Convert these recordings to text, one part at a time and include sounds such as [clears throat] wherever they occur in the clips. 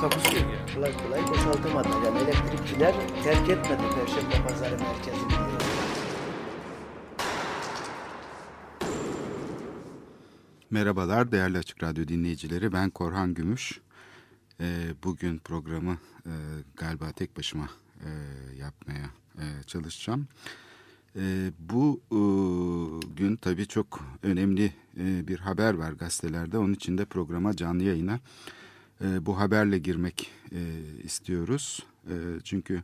Takusuyor ya. kolay kolay boşaltamadı. Yani elektrikçiler terk etmedi Perşembe Pazarı merkezini. Merhabalar değerli Açık Radyo dinleyicileri. Ben Korhan Gümüş. Ee, bugün programı e, galiba tek başıma e, yapmaya e, çalışacağım. E, bu e, gün tabii çok önemli e, bir haber var gazetelerde. Onun için de programa canlı yayına e, bu haberle girmek e, istiyoruz. E, çünkü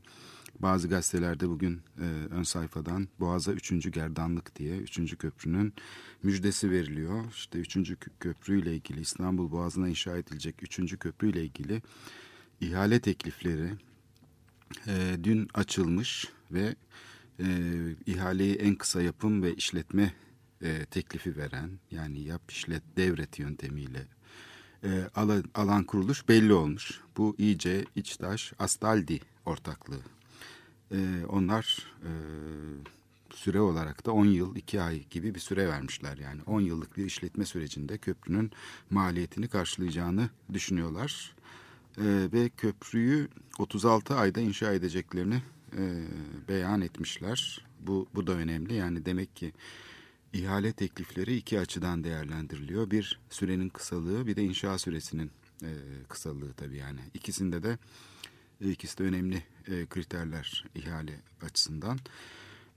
bazı gazetelerde bugün e, ön sayfadan Boğaz'a 3. gerdanlık diye 3. köprünün müjdesi veriliyor. İşte 3. köprüyle ilgili İstanbul Boğazı'na inşa edilecek 3. köprüyle ilgili ihale teklifleri e, dün açılmış ve e, ihaleyi en kısa yapım ve işletme e, teklifi veren yani yap işlet devret yöntemiyle e, alan, alan kuruluş belli olmuş. Bu iyice İçtaş Astaldi ortaklığı. E, onlar e, süre olarak da 10 yıl 2 ay gibi bir süre vermişler. Yani 10 yıllık bir işletme sürecinde köprünün maliyetini karşılayacağını düşünüyorlar. E, ve köprüyü 36 ayda inşa edeceklerini e, beyan etmişler. Bu, bu da önemli. Yani demek ki ihale teklifleri iki açıdan değerlendiriliyor. Bir sürenin kısalığı bir de inşa süresinin e, kısalığı tabii yani. İkisinde de ikisi de önemli e, kriterler ihale açısından.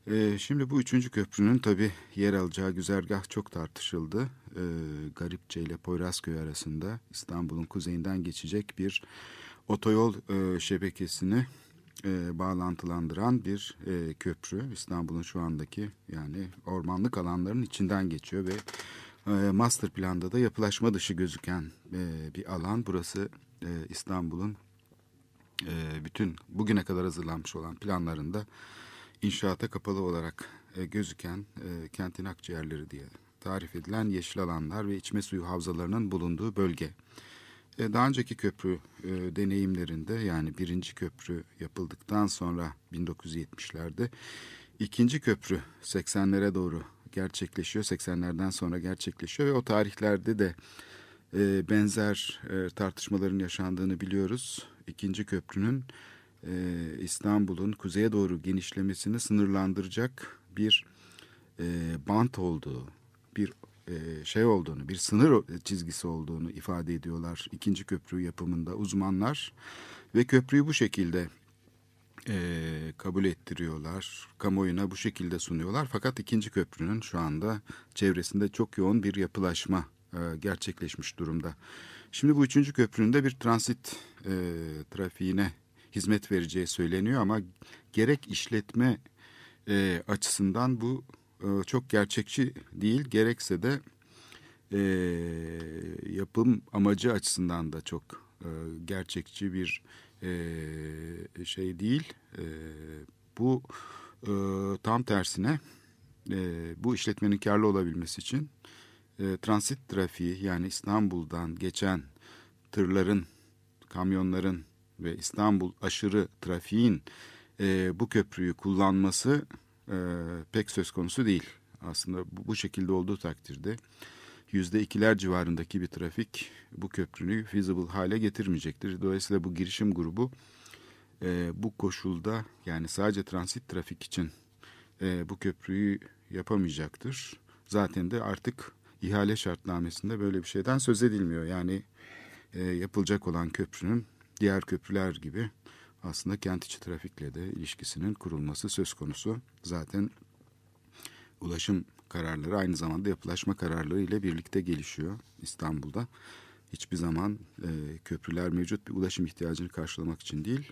E, şimdi bu üçüncü köprünün tabii yer alacağı güzergah çok tartışıldı. E, Garipçe ile Poyrazköy arasında İstanbul'un kuzeyinden geçecek bir otoyol e, şebekesini e, bağlantılandıran bir e, köprü. İstanbul'un şu andaki yani ormanlık alanların içinden geçiyor ve e, master planda da yapılaşma dışı gözüken e, bir alan. Burası e, İstanbul'un e, bütün bugüne kadar hazırlanmış olan planlarında inşaata kapalı olarak e, gözüken e, kentin akciğerleri diye tarif edilen yeşil alanlar ve içme suyu havzalarının bulunduğu bölge. E, daha önceki köprü e, deneyimlerinde yani birinci köprü yapıldıktan sonra 1970'lerde ikinci köprü 80'lere doğru gerçekleşiyor. 80'lerden sonra gerçekleşiyor ve o tarihlerde de e, benzer tartışmaların yaşandığını biliyoruz. İkinci köprünün İstanbul'un kuzeye doğru genişlemesini sınırlandıracak bir e, bant olduğu, bir e, şey olduğunu, bir sınır çizgisi olduğunu ifade ediyorlar ikinci köprü yapımında uzmanlar ve köprüyü bu şekilde e, kabul ettiriyorlar, kamuoyuna bu şekilde sunuyorlar. Fakat ikinci köprünün şu anda çevresinde çok yoğun bir yapılaşma e, gerçekleşmiş durumda. Şimdi bu üçüncü köprünün de bir transit e, trafiğine hizmet vereceği söyleniyor ama gerek işletme e, açısından bu e, çok gerçekçi değil. Gerekse de e, yapım amacı açısından da çok e, gerçekçi bir e, şey değil. E, bu e, tam tersine e, bu işletmenin karlı olabilmesi için e, transit trafiği yani İstanbul'dan geçen tırların, kamyonların ve İstanbul aşırı trafiğin e, bu köprüyü kullanması e, pek söz konusu değil. Aslında bu, bu şekilde olduğu takdirde yüzde ikiler civarındaki bir trafik bu köprünü feasible hale getirmeyecektir. Dolayısıyla bu girişim grubu e, bu koşulda yani sadece transit trafik için e, bu köprüyü yapamayacaktır. Zaten de artık ihale şartnamesinde böyle bir şeyden söz edilmiyor. Yani e, yapılacak olan köprünün diğer köprüler gibi aslında kent içi trafikle de ilişkisinin kurulması söz konusu. Zaten ulaşım kararları aynı zamanda yapılaşma kararları ile birlikte gelişiyor İstanbul'da. Hiçbir zaman e, köprüler mevcut bir ulaşım ihtiyacını karşılamak için değil,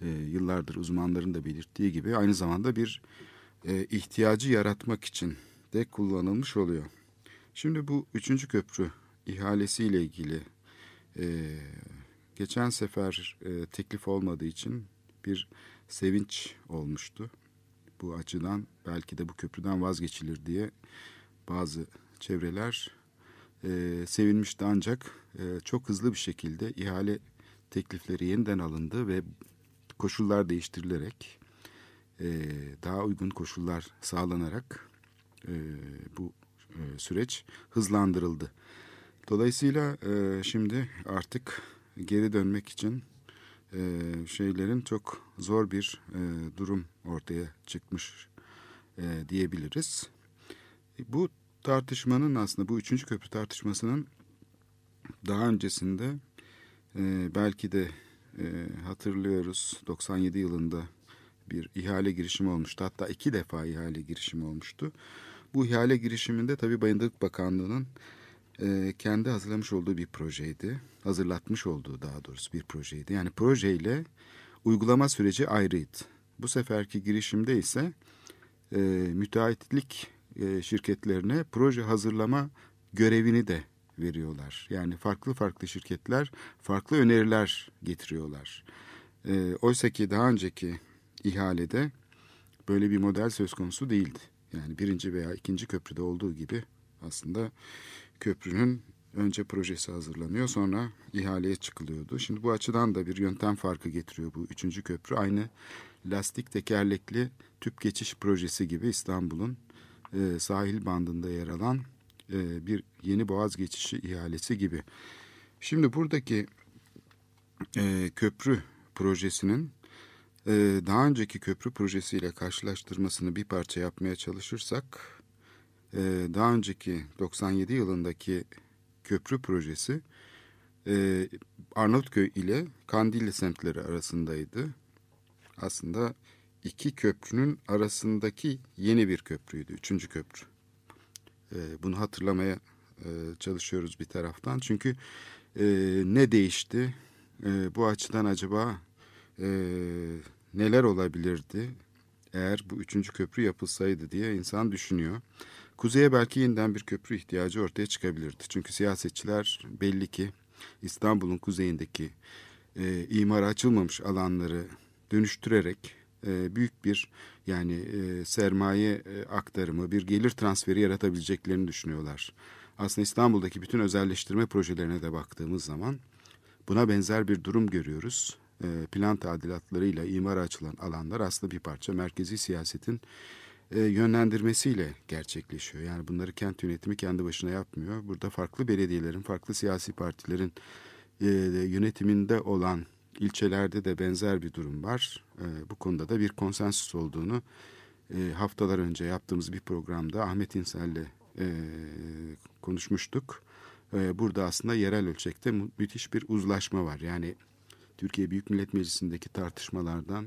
e, yıllardır uzmanların da belirttiği gibi aynı zamanda bir e, ihtiyacı yaratmak için de kullanılmış oluyor. Şimdi bu üçüncü köprü ihalesiyle ilgili e, geçen sefer e, teklif olmadığı için bir sevinç olmuştu. Bu açıdan belki de bu köprüden vazgeçilir diye bazı çevreler e, sevinmişti ancak e, çok hızlı bir şekilde ihale teklifleri yeniden alındı ve koşullar değiştirilerek e, daha uygun koşullar sağlanarak e, bu e, süreç hızlandırıldı. Dolayısıyla e, şimdi artık geri dönmek için e, şeylerin çok zor bir e, durum ortaya çıkmış e, diyebiliriz. Bu tartışmanın aslında bu üçüncü köprü tartışmasının daha öncesinde e, belki de e, hatırlıyoruz 97 yılında bir ihale girişimi olmuştu. Hatta iki defa ihale girişimi olmuştu. Bu ihale girişiminde tabii Bayındırlık Bakanlığı'nın e, kendi hazırlamış olduğu bir projeydi. Hazırlatmış olduğu daha doğrusu bir projeydi. Yani projeyle uygulama süreci ayrıydı. Bu seferki girişimde ise e, müteahhitlik e, şirketlerine proje hazırlama görevini de veriyorlar. Yani farklı farklı şirketler farklı öneriler getiriyorlar. E, Oysa ki daha önceki ihalede böyle bir model söz konusu değildi. Yani birinci veya ikinci köprüde olduğu gibi aslında köprünün önce projesi hazırlanıyor sonra ihaleye çıkılıyordu. Şimdi bu açıdan da bir yöntem farkı getiriyor bu üçüncü köprü. Aynı lastik tekerlekli tüp geçiş projesi gibi İstanbul'un e, sahil bandında yer alan e, bir yeni boğaz geçişi ihalesi gibi. Şimdi buradaki e, köprü projesinin e, daha önceki köprü projesiyle karşılaştırmasını bir parça yapmaya çalışırsak e, daha önceki 97 yılındaki köprü projesi e, Arnavutköy ile Kandilli semtleri arasındaydı. Aslında iki köprünün arasındaki yeni bir köprüydü, üçüncü köprü. E, bunu hatırlamaya e, çalışıyoruz bir taraftan. Çünkü e, ne değişti? E, bu açıdan acaba e, neler olabilirdi eğer bu üçüncü köprü yapılsaydı diye insan düşünüyor. Kuzeye belki yeniden bir köprü ihtiyacı ortaya çıkabilirdi. Çünkü siyasetçiler belli ki İstanbul'un kuzeyindeki e, imara açılmamış alanları dönüştürerek e, büyük bir yani e, sermaye e, aktarımı, bir gelir transferi yaratabileceklerini düşünüyorlar. Aslında İstanbul'daki bütün özelleştirme projelerine de baktığımız zaman buna benzer bir durum görüyoruz. E, plan tadilatlarıyla imara açılan alanlar aslında bir parça merkezi siyasetin e, yönlendirmesiyle gerçekleşiyor. Yani bunları kent yönetimi kendi başına yapmıyor. Burada farklı belediyelerin, farklı siyasi partilerin e, yönetiminde olan ilçelerde de benzer bir durum var. E, bu konuda da bir konsensüs olduğunu e, haftalar önce yaptığımız bir programda Ahmet İnsel'le e, konuşmuştuk. E, burada aslında yerel ölçekte mü müthiş bir uzlaşma var. Yani Türkiye Büyük Millet Meclisi'ndeki tartışmalardan,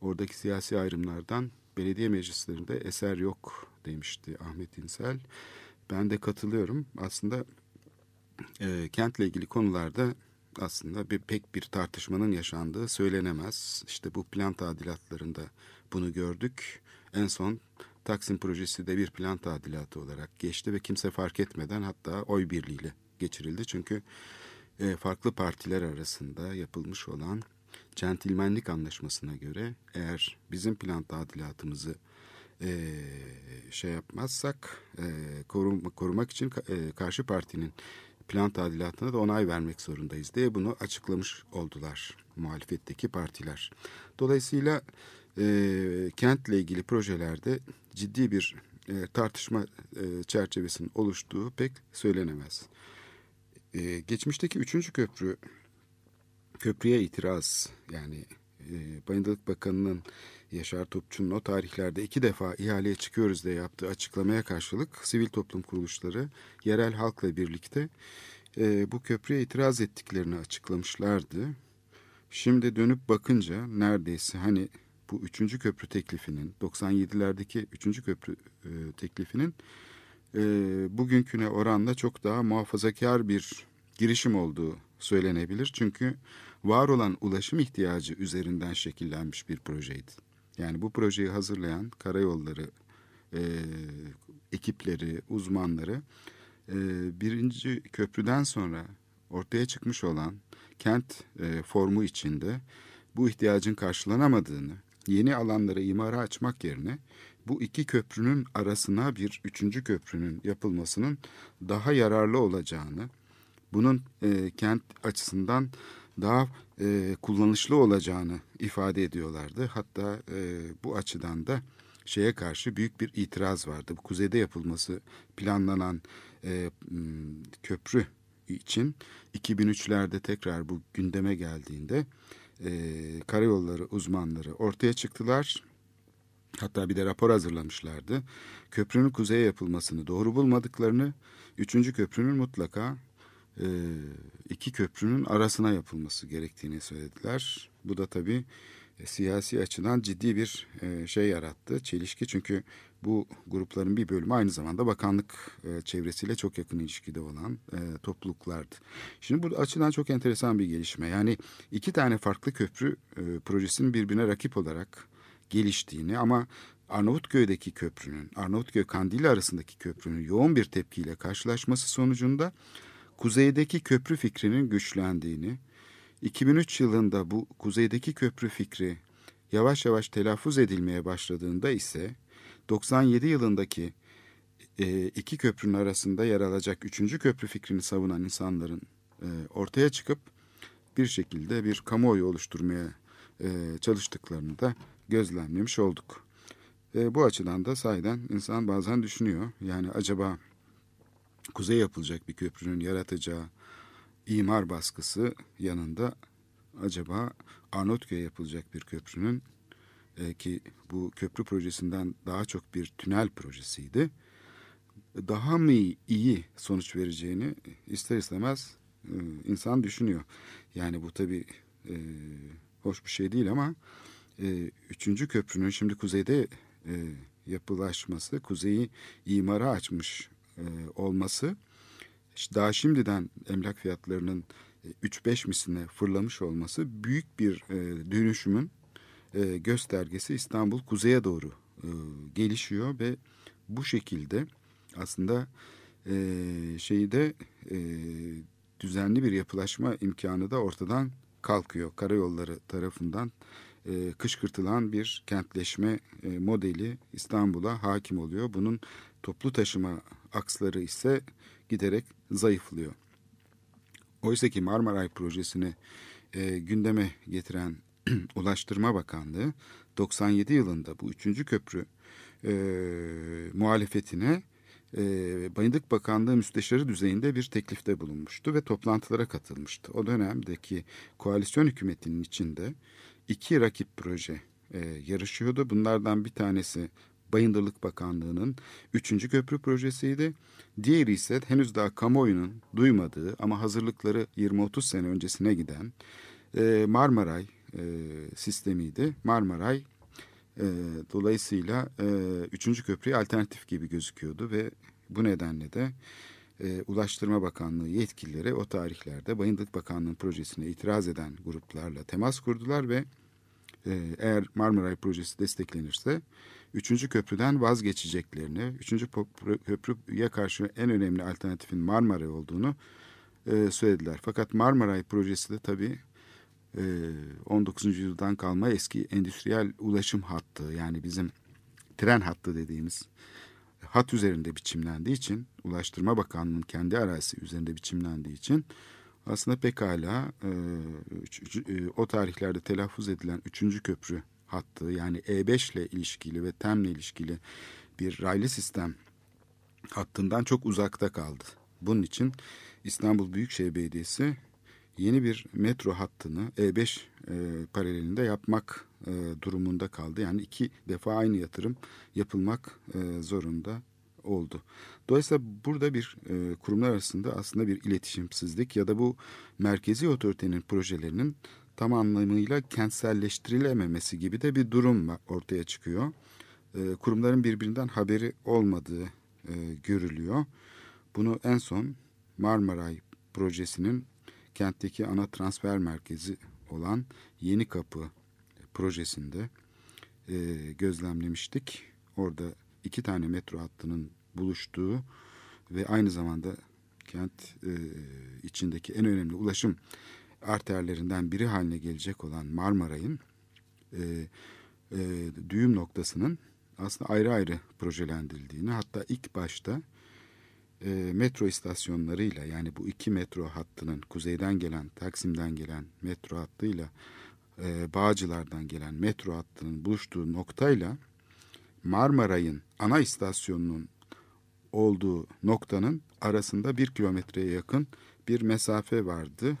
oradaki siyasi ayrımlardan belediye meclislerinde eser yok demişti Ahmet İnsel. Ben de katılıyorum. Aslında e, kentle ilgili konularda aslında bir pek bir tartışmanın yaşandığı söylenemez. İşte bu plan tadilatlarında bunu gördük. En son Taksim projesi de bir plan tadilatı olarak geçti ve kimse fark etmeden hatta oy birliğiyle geçirildi. Çünkü e, farklı partiler arasında yapılmış olan centilmenlik anlaşmasına göre eğer bizim plan tadilatımızı e, şey yapmazsak e, korum, korumak için e, karşı partinin plan tadilatına da onay vermek zorundayız diye bunu açıklamış oldular muhalefetteki partiler. Dolayısıyla e, kentle ilgili projelerde ciddi bir e, tartışma e, çerçevesinin oluştuğu pek söylenemez. E, geçmişteki üçüncü köprü köprüye itiraz yani e, Bayındırlık Bakanı'nın Yaşar Topçu'nun o tarihlerde iki defa ihaleye çıkıyoruz diye yaptığı açıklamaya karşılık sivil toplum kuruluşları yerel halkla birlikte e, bu köprüye itiraz ettiklerini açıklamışlardı. Şimdi dönüp bakınca neredeyse hani bu üçüncü köprü teklifinin 97'lerdeki üçüncü köprü e, teklifinin e, bugünküne oranla çok daha muhafazakar bir girişim olduğu söylenebilir. Çünkü var olan ulaşım ihtiyacı üzerinden şekillenmiş bir projeydi. Yani bu projeyi hazırlayan karayolları e, ekipleri, uzmanları e, birinci köprüden sonra ortaya çıkmış olan kent e, formu içinde bu ihtiyacın karşılanamadığını yeni alanları imara açmak yerine bu iki köprünün arasına bir üçüncü köprünün yapılmasının daha yararlı olacağını, bunun e, kent açısından daha e, kullanışlı olacağını ifade ediyorlardı. Hatta e, bu açıdan da şeye karşı büyük bir itiraz vardı. Bu kuzeyde yapılması planlanan e, köprü için 2003'lerde tekrar bu gündeme geldiğinde e, karayolları uzmanları ortaya çıktılar. Hatta bir de rapor hazırlamışlardı. Köprünün kuzeye yapılmasını doğru bulmadıklarını, üçüncü köprünün mutlaka iki köprünün arasına yapılması gerektiğini söylediler. Bu da tabii e, siyasi açıdan ciddi bir e, şey yarattı. Çelişki çünkü bu grupların bir bölümü aynı zamanda bakanlık e, çevresiyle çok yakın ilişkide olan topluluklardı. Şimdi bu açıdan çok enteresan bir gelişme. Yani iki tane farklı köprü projesinin birbirine rakip olarak geliştiğini ama Arnavutköy'deki köprünün, Arnavutköy Kandili arasındaki köprünün yoğun bir tepkiyle karşılaşması sonucunda kuzeydeki köprü fikrinin güçlendiğini, 2003 yılında bu kuzeydeki köprü fikri yavaş yavaş telaffuz edilmeye başladığında ise 97 yılındaki e, iki köprünün arasında yer alacak üçüncü köprü fikrini savunan insanların e, ortaya çıkıp bir şekilde bir kamuoyu oluşturmaya e, çalıştıklarını da gözlemlemiş olduk. Bu açıdan da sahiden insan bazen düşünüyor. Yani acaba kuzey yapılacak bir köprünün yaratacağı imar baskısı yanında acaba Arnavutköy'e yapılacak bir köprünün e, ki bu köprü projesinden daha çok bir tünel projesiydi. Daha mı iyi sonuç vereceğini ister istemez e, insan düşünüyor. Yani bu tabii e, hoş bir şey değil ama e, üçüncü köprünün şimdi kuzeyde e, yapılaşması, kuzeyi imara açmış e, olması daha şimdiden emlak fiyatlarının 3-5 e, misline fırlamış olması büyük bir e, dönüşümün göstergesi İstanbul kuzeye doğru gelişiyor ve bu şekilde aslında şeyde düzenli bir yapılaşma imkanı da ortadan kalkıyor. Karayolları tarafından kışkırtılan bir kentleşme modeli İstanbul'a hakim oluyor. Bunun toplu taşıma aksları ise giderek zayıflıyor. Oysa ki Marmaray projesini e, gündeme getiren [clears throat] Ulaştırma Bakanlığı 97 yılında bu üçüncü köprü e, muhalefetine e, Bayındık Bakanlığı Müsteşarı düzeyinde bir teklifte bulunmuştu ve toplantılara katılmıştı. O dönemdeki koalisyon hükümetinin içinde iki rakip proje e, yarışıyordu. Bunlardan bir tanesi Bayındırlık Bakanlığı'nın üçüncü köprü projesiydi. Diğeri ise henüz daha kamuoyunun duymadığı ama hazırlıkları 20-30 sene öncesine giden e, Marmaray e, sistemiydi. Marmaray e, dolayısıyla e, üçüncü köprüye alternatif gibi gözüküyordu ve bu nedenle de Ulaştırma Bakanlığı yetkilileri o tarihlerde Bayındırlık Bakanlığı'nın projesine itiraz eden gruplarla temas kurdular ve eğer Marmaray projesi desteklenirse üçüncü köprüden vazgeçeceklerini, üçüncü köprüye karşı en önemli alternatifin Marmaray olduğunu e, söylediler. Fakat Marmaray projesi de tabii e, 19. yüzyıldan kalma eski endüstriyel ulaşım hattı yani bizim tren hattı dediğimiz hat üzerinde biçimlendiği için Ulaştırma Bakanlığı'nın kendi arazisi üzerinde biçimlendiği için aslında pekala e, e, o tarihlerde telaffuz edilen üçüncü köprü hattı yani E5 ile ilişkili ve TEM ile ilişkili bir raylı sistem hattından çok uzakta kaldı. Bunun için İstanbul Büyükşehir Belediyesi yeni bir metro hattını E5 e, paralelinde yapmak e, durumunda kaldı. Yani iki defa aynı yatırım yapılmak e, zorunda oldu. Dolayısıyla burada bir e, kurumlar arasında aslında bir iletişimsizlik ya da bu merkezi otoritenin projelerinin tam anlamıyla kentselleştirilememesi gibi de bir durum ortaya çıkıyor. E, kurumların birbirinden haberi olmadığı e, görülüyor. Bunu en son Marmaray projesinin kentteki ana transfer merkezi olan Yeni Kapı projesinde e, gözlemlemiştik. Orada iki tane metro hattının buluştuğu ve aynı zamanda kent e, içindeki en önemli ulaşım arterlerinden biri haline gelecek olan Marmaray'ın e, e, düğüm noktasının aslında ayrı ayrı projelendirildiğini hatta ilk başta e, metro istasyonlarıyla yani bu iki metro hattının kuzeyden gelen Taksim'den gelen metro hattıyla e, Bağcılar'dan gelen metro hattının buluştuğu noktayla Marmaray'ın ana istasyonunun olduğu noktanın arasında bir kilometreye yakın bir mesafe vardı.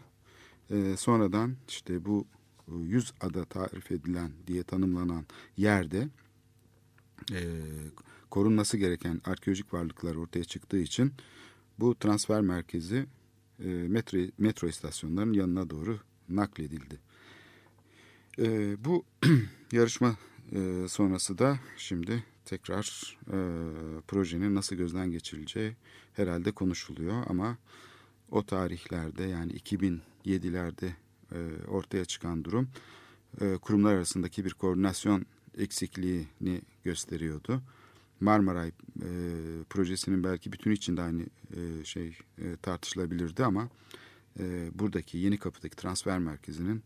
E, sonradan işte bu 100 ada tarif edilen diye tanımlanan yerde e, korunması gereken arkeolojik varlıklar ortaya çıktığı için bu transfer merkezi e, metro, metro istasyonlarının yanına doğru nakledildi. E, bu [clears throat] yarışma e, sonrası da şimdi tekrar e, projenin nasıl gözden geçirileceği herhalde konuşuluyor ama o tarihlerde yani 2007'lerde e, ortaya çıkan durum e, kurumlar arasındaki bir koordinasyon eksikliğini gösteriyordu. Marmaray e, projesinin belki bütün içinde aynı e, şey e, tartışılabilirdi ama e, buradaki Yeni Kapı'daki transfer merkezinin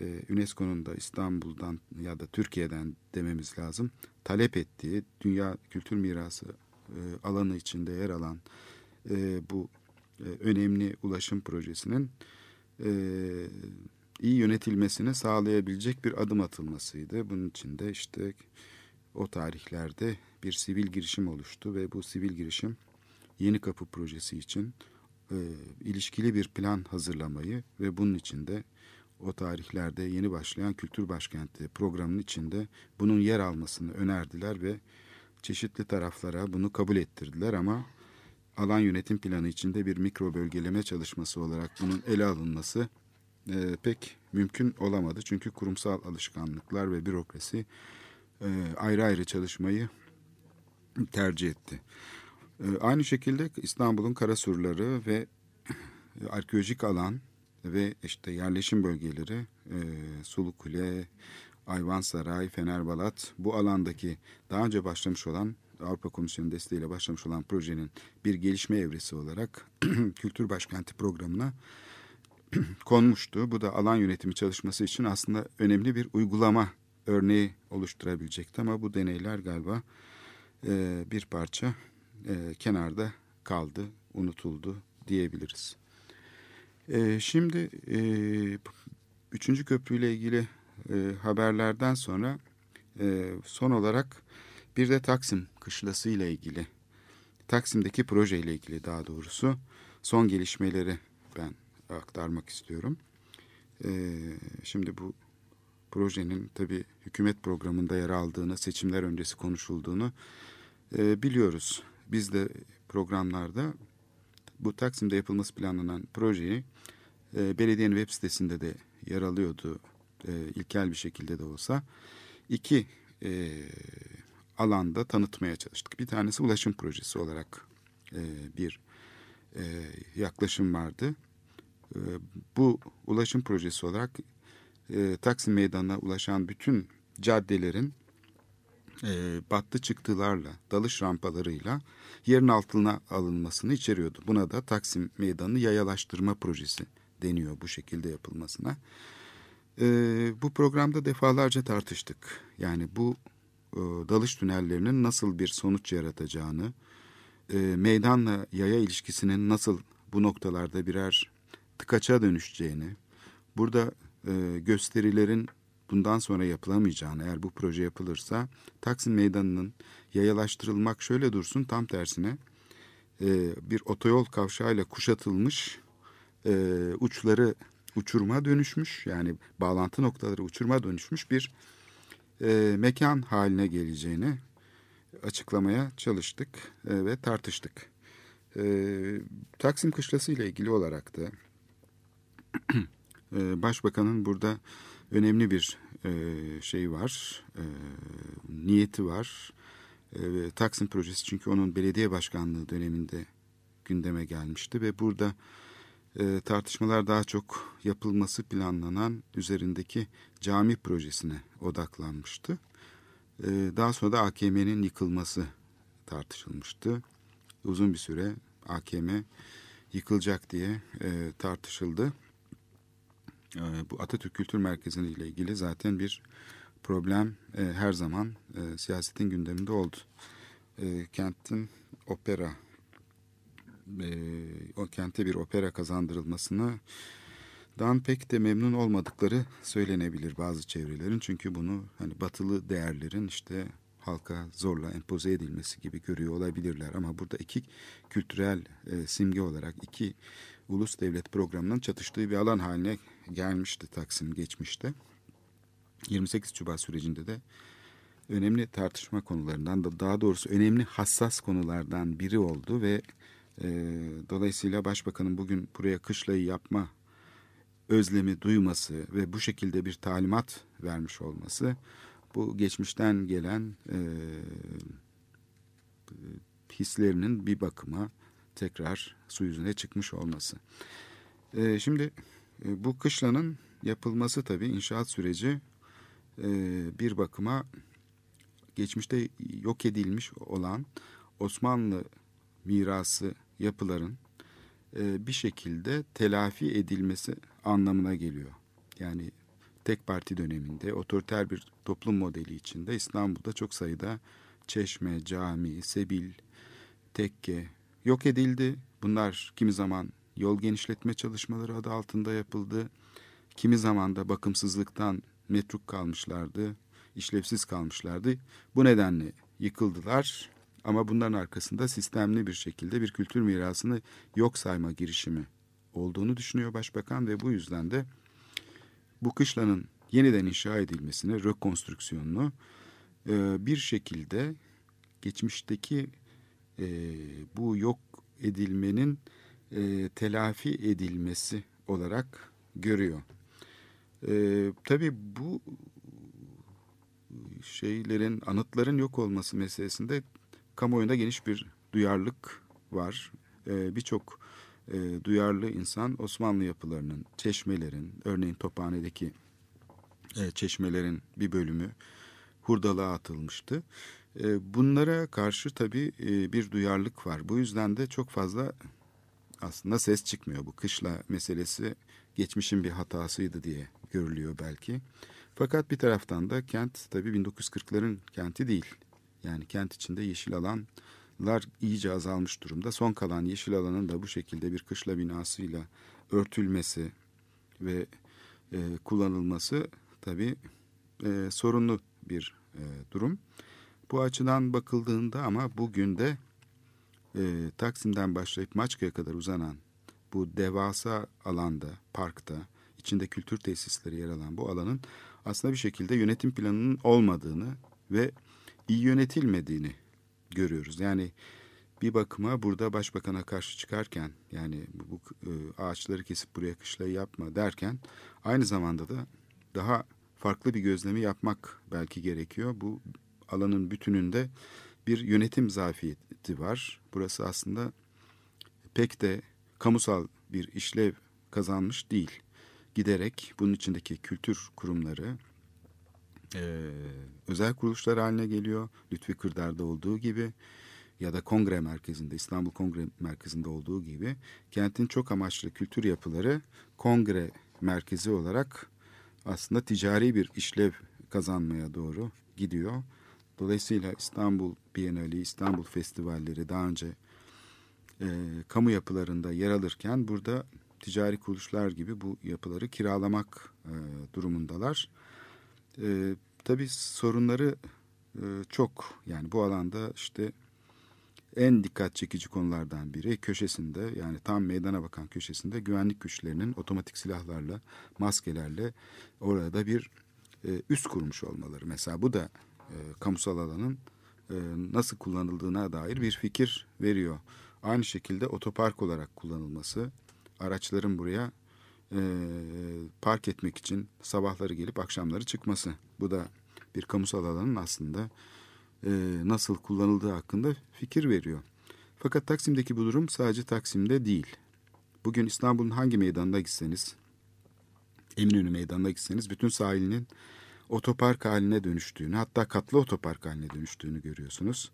e, UNESCO'nun da İstanbul'dan ya da Türkiye'den dememiz lazım talep ettiği dünya kültür mirası e, alanı içinde yer alan e, bu e, önemli ulaşım projesinin e, iyi yönetilmesini sağlayabilecek bir adım atılmasıydı. Bunun için de işte o tarihlerde bir sivil girişim oluştu ve bu sivil girişim Yeni Kapı projesi için e, ilişkili bir plan hazırlamayı ve bunun içinde o tarihlerde yeni başlayan Kültür Başkenti programının içinde bunun yer almasını önerdiler ve çeşitli taraflara bunu kabul ettirdiler ama alan yönetim planı içinde bir mikro bölgeleme çalışması olarak bunun ele alınması e, pek mümkün olamadı. Çünkü kurumsal alışkanlıklar ve bürokrasi e, ayrı ayrı çalışmayı tercih etti. E, aynı şekilde İstanbul'un karasurları ve arkeolojik alan ve işte yerleşim bölgeleri e, Sulukule, Ayvansaray, Fenerbalat bu alandaki daha önce başlamış olan Avrupa Komisyonu desteğiyle başlamış olan projenin bir gelişme evresi olarak [clears throat] Kültür Başkenti programına [clears throat] konmuştu. Bu da alan yönetimi çalışması için aslında önemli bir uygulama örneği oluşturabilecekti ama bu deneyler galiba e, bir parça e, kenarda kaldı, unutuldu diyebiliriz. E, şimdi e, üçüncü köprüyle ilgili e, haberlerden sonra e, son olarak bir de Taksim Kışlası ile ilgili, Taksim'deki proje ile ilgili daha doğrusu son gelişmeleri ben aktarmak istiyorum. E, şimdi bu projenin tabi hükümet programında yer aldığını, seçimler öncesi konuşulduğunu e, biliyoruz. Biz de programlarda bu Taksim'de yapılması planlanan projeyi e, belediyenin web sitesinde de yer alıyordu e, ilkel bir şekilde de olsa. iki e, alanda tanıtmaya çalıştık. Bir tanesi ulaşım projesi olarak e, bir e, yaklaşım vardı. E, bu ulaşım projesi olarak e, Taksim Meydanı'na ulaşan bütün caddelerin e, battı çıktılarla, dalış rampalarıyla yerin altına alınmasını içeriyordu. Buna da Taksim Meydanı yayalaştırma projesi deniyor bu şekilde yapılmasına. E, bu programda defalarca tartıştık. Yani bu dalış tünellerinin nasıl bir sonuç yaratacağını, e, meydanla yaya ilişkisinin nasıl bu noktalarda birer tıkaça dönüşeceğini, burada e, gösterilerin bundan sonra yapılamayacağını eğer bu proje yapılırsa Taksim Meydanı'nın yayalaştırılmak şöyle dursun tam tersine e, bir otoyol kavşağıyla kuşatılmış e, uçları uçurma dönüşmüş yani bağlantı noktaları uçurma dönüşmüş bir e, mekan haline geleceğini açıklamaya çalıştık e, ve tartıştık. E, Taksim Kışlası ile ilgili olarak da [clears throat] e, Başbakanın burada önemli bir e, şey var, e, niyeti var. E, Taksim projesi çünkü onun belediye başkanlığı döneminde gündeme gelmişti ve burada e, tartışmalar daha çok yapılması planlanan üzerindeki cami projesine odaklanmıştı. E, daha sonra da AKM'nin yıkılması tartışılmıştı. Uzun bir süre AKM yıkılacak diye e, tartışıldı. E, bu Atatürk Kültür Merkezi ile ilgili zaten bir problem e, her zaman e, siyasetin gündeminde oldu. E, kentin opera, e, o kente bir opera kazandırılmasını dan pek de memnun olmadıkları söylenebilir bazı çevrelerin. Çünkü bunu hani batılı değerlerin işte halka zorla empoze edilmesi gibi görüyor olabilirler. Ama burada iki kültürel e, simge olarak iki ulus devlet programının çatıştığı bir alan haline gelmişti Taksim geçmişte. 28 Şubat sürecinde de önemli tartışma konularından da daha doğrusu önemli hassas konulardan biri oldu ve e, dolayısıyla Başbakanın bugün buraya kışlayı yapma özlemi duyması ve bu şekilde bir talimat vermiş olması bu geçmişten gelen e, hislerinin bir bakıma tekrar su yüzüne çıkmış olması. E, şimdi e, bu kışlanın yapılması tabii inşaat süreci e, bir bakıma geçmişte yok edilmiş olan Osmanlı mirası yapıların e, bir şekilde telafi edilmesi anlamına geliyor. Yani tek parti döneminde otoriter bir toplum modeli içinde İstanbul'da çok sayıda çeşme, cami, sebil, tekke yok edildi. Bunlar kimi zaman yol genişletme çalışmaları adı altında yapıldı. Kimi zaman da bakımsızlıktan metruk kalmışlardı, işlevsiz kalmışlardı. Bu nedenle yıkıldılar ama bunların arkasında sistemli bir şekilde bir kültür mirasını yok sayma girişimi olduğunu düşünüyor başbakan ve bu yüzden de bu kışlanın yeniden inşa edilmesini, rekonstrüksiyonunu e, bir şekilde geçmişteki e, bu yok edilmenin e, telafi edilmesi olarak görüyor. Tabii bu şeylerin, anıtların yok olması meselesinde kamuoyunda geniş bir duyarlılık var. E, Birçok e, duyarlı insan Osmanlı yapılarının, çeşmelerin, örneğin Tophane'deki e, çeşmelerin bir bölümü hurdalığa atılmıştı. E, bunlara karşı tabii e, bir duyarlılık var. Bu yüzden de çok fazla aslında ses çıkmıyor. Bu kışla meselesi geçmişin bir hatasıydı diye görülüyor belki. Fakat bir taraftan da kent tabii 1940'ların kenti değil. Yani kent içinde yeşil alanlar iyice azalmış durumda. Son kalan yeşil alanın da bu şekilde bir kışla binasıyla örtülmesi ve e, kullanılması tabii e, sorunlu bir e, durum. Bu açıdan bakıldığında ama bugün de e, Taksim'den başlayıp Maçka'ya kadar uzanan bu devasa alanda, parkta, içinde kültür tesisleri yer alan bu alanın aslında bir şekilde yönetim planının olmadığını ve iyi yönetilmediğini görüyoruz. Yani bir bakıma burada başbakana karşı çıkarken yani bu, bu e, ağaçları kesip buraya kışlayı yapma derken aynı zamanda da daha farklı bir gözlemi yapmak belki gerekiyor. Bu alanın bütününde bir yönetim zafiyeti var. Burası aslında pek de kamusal bir işlev kazanmış değil. Giderek bunun içindeki kültür kurumları e, özel kuruluşlar haline geliyor. Lütfi Kırdar'da olduğu gibi ya da kongre merkezinde İstanbul Kongre Merkezi'nde olduğu gibi kentin çok amaçlı kültür yapıları kongre merkezi olarak aslında ticari bir işlev kazanmaya doğru gidiyor. Dolayısıyla İstanbul Bienali, İstanbul Festivalleri daha önce e, kamu yapılarında yer alırken burada ticari kuruluşlar gibi bu yapıları kiralamak e, durumundalar. E, tabii sorunları e, çok yani bu alanda işte en dikkat çekici konulardan biri köşesinde yani tam meydana bakan köşesinde güvenlik güçlerinin otomatik silahlarla, maskelerle orada bir e, üst kurmuş olmaları. Mesela bu da e, kamusal alanın e, nasıl kullanıldığına dair bir fikir veriyor. Aynı şekilde otopark olarak kullanılması, araçların buraya e, park etmek için sabahları gelip akşamları çıkması. Bu da bir kamusal alanın aslında e, nasıl kullanıldığı hakkında fikir veriyor. Fakat Taksim'deki bu durum sadece Taksim'de değil. Bugün İstanbul'un hangi meydanına gitseniz, Eminönü meydanına gitseniz bütün sahilinin otopark haline dönüştüğünü hatta katlı otopark haline dönüştüğünü görüyorsunuz.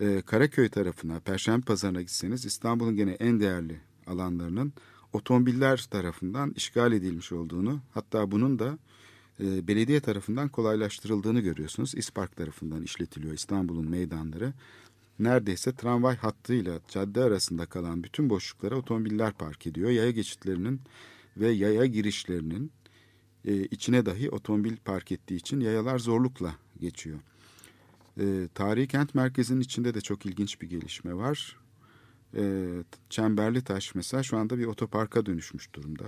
Ee, Karaköy tarafına, Perşembe Pazarı'na gitseniz İstanbul'un gene en değerli alanlarının otomobiller tarafından işgal edilmiş olduğunu hatta bunun da e, belediye tarafından kolaylaştırıldığını görüyorsunuz. İspark tarafından işletiliyor İstanbul'un meydanları. Neredeyse tramvay hattıyla cadde arasında kalan bütün boşluklara otomobiller park ediyor. Yaya geçitlerinin ve yaya girişlerinin e, içine dahi otomobil park ettiği için yayalar zorlukla geçiyor. E, tarihi kent merkezinin içinde de çok ilginç bir gelişme var. E, Çemberli Taş mesela şu anda bir otoparka dönüşmüş durumda.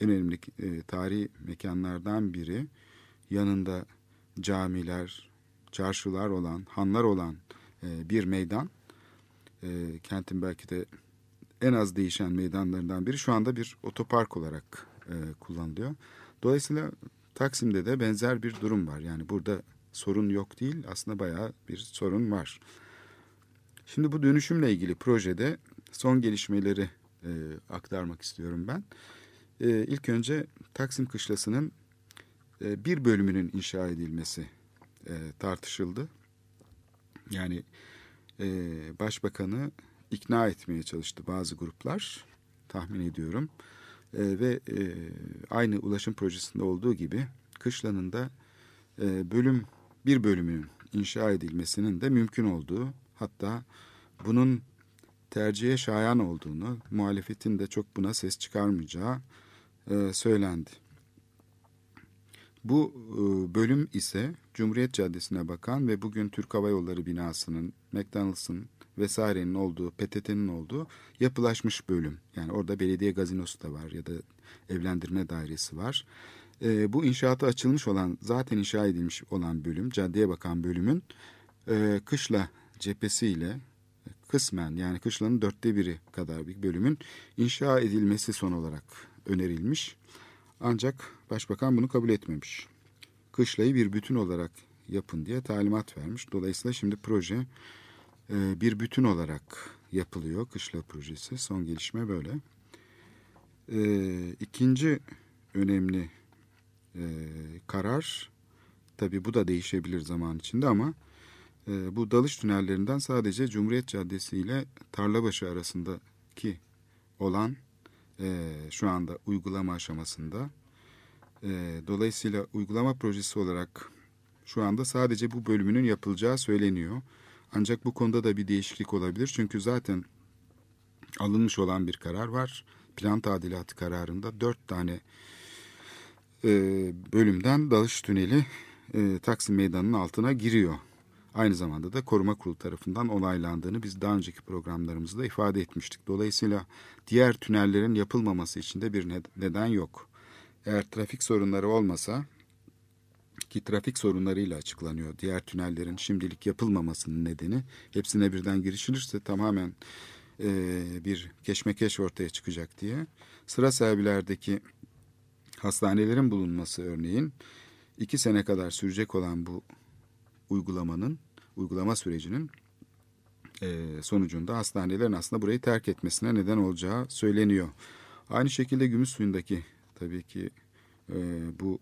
En önemli e, tarihi mekanlardan biri. Yanında camiler, çarşılar olan, hanlar olan e, bir meydan. E, kentin belki de en az değişen meydanlarından biri şu anda bir otopark olarak e, kullanılıyor. Dolayısıyla Taksim'de de benzer bir durum var. Yani burada sorun yok değil aslında bayağı bir sorun var. Şimdi bu dönüşümle ilgili projede son gelişmeleri e, aktarmak istiyorum ben. E, ilk önce Taksim Kışlası'nın e, bir bölümünün inşa edilmesi e, tartışıldı. Yani e, başbakanı ikna etmeye çalıştı bazı gruplar tahmin ediyorum. E, ve e, aynı ulaşım projesinde olduğu gibi Kışla'nın da e, bölüm bir bölümünün inşa edilmesinin de mümkün olduğu hatta bunun tercihe şayan olduğunu muhalefetin de çok buna ses çıkarmayacağı e, söylendi. Bu e, bölüm ise Cumhuriyet Caddesi'ne bakan ve bugün Türk Hava Yolları binasının, McDonald's'ın vesairenin olduğu, PTT'nin olduğu yapılaşmış bölüm. Yani orada belediye gazinosu da var ya da evlendirme dairesi var. E, bu inşaatı açılmış olan, zaten inşa edilmiş olan bölüm, caddeye bakan bölümün e, kışla cephesiyle kısmen yani kışlanın dörtte biri kadar bir bölümün inşa edilmesi son olarak önerilmiş. Ancak başbakan bunu kabul etmemiş. Kışlayı bir bütün olarak yapın diye talimat vermiş. Dolayısıyla şimdi proje e, bir bütün olarak yapılıyor. Kışla projesi son gelişme böyle. E, ikinci önemli e, karar tabii bu da değişebilir zaman içinde ama e, bu dalış tünellerinden sadece Cumhuriyet Caddesi ile Tarlabaşı arasındaki olan e, şu anda uygulama aşamasında. E, dolayısıyla uygulama projesi olarak şu anda sadece bu bölümünün yapılacağı söyleniyor. Ancak bu konuda da bir değişiklik olabilir. Çünkü zaten alınmış olan bir karar var. Plan tadilatı kararında dört tane e, bölümden dalış tüneli Taksim Meydanı'nın altına giriyor. Aynı zamanda da koruma kurulu tarafından onaylandığını biz daha önceki programlarımızda ifade etmiştik. Dolayısıyla diğer tünellerin yapılmaması için de bir neden yok. Eğer trafik sorunları olmasa ki trafik sorunlarıyla açıklanıyor diğer tünellerin şimdilik yapılmamasının nedeni hepsine birden girişilirse tamamen e, bir keşmekeş ortaya çıkacak diye sıra sahibilerdeki hastanelerin bulunması örneğin iki sene kadar sürecek olan bu uygulamanın uygulama sürecinin e, sonucunda hastanelerin aslında burayı terk etmesine neden olacağı söyleniyor. Aynı şekilde gümüş suyundaki tabii ki e, bu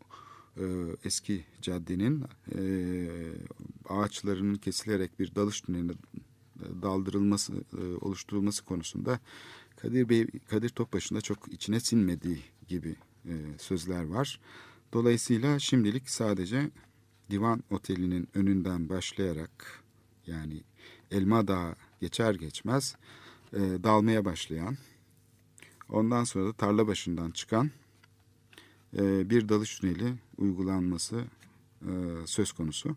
e, eski caddenin ağaçlarının kesilerek bir dalış tüneline daldırılması, oluşturulması konusunda Kadir Bey, Kadir Topbaşı'nda çok içine sinmediği gibi sözler var. Dolayısıyla şimdilik sadece Divan Oteli'nin önünden başlayarak yani Elma Dağı geçer geçmez e, dalmaya başlayan ondan sonra da tarla başından çıkan e, bir dalış tüneli uygulanması e, söz konusu.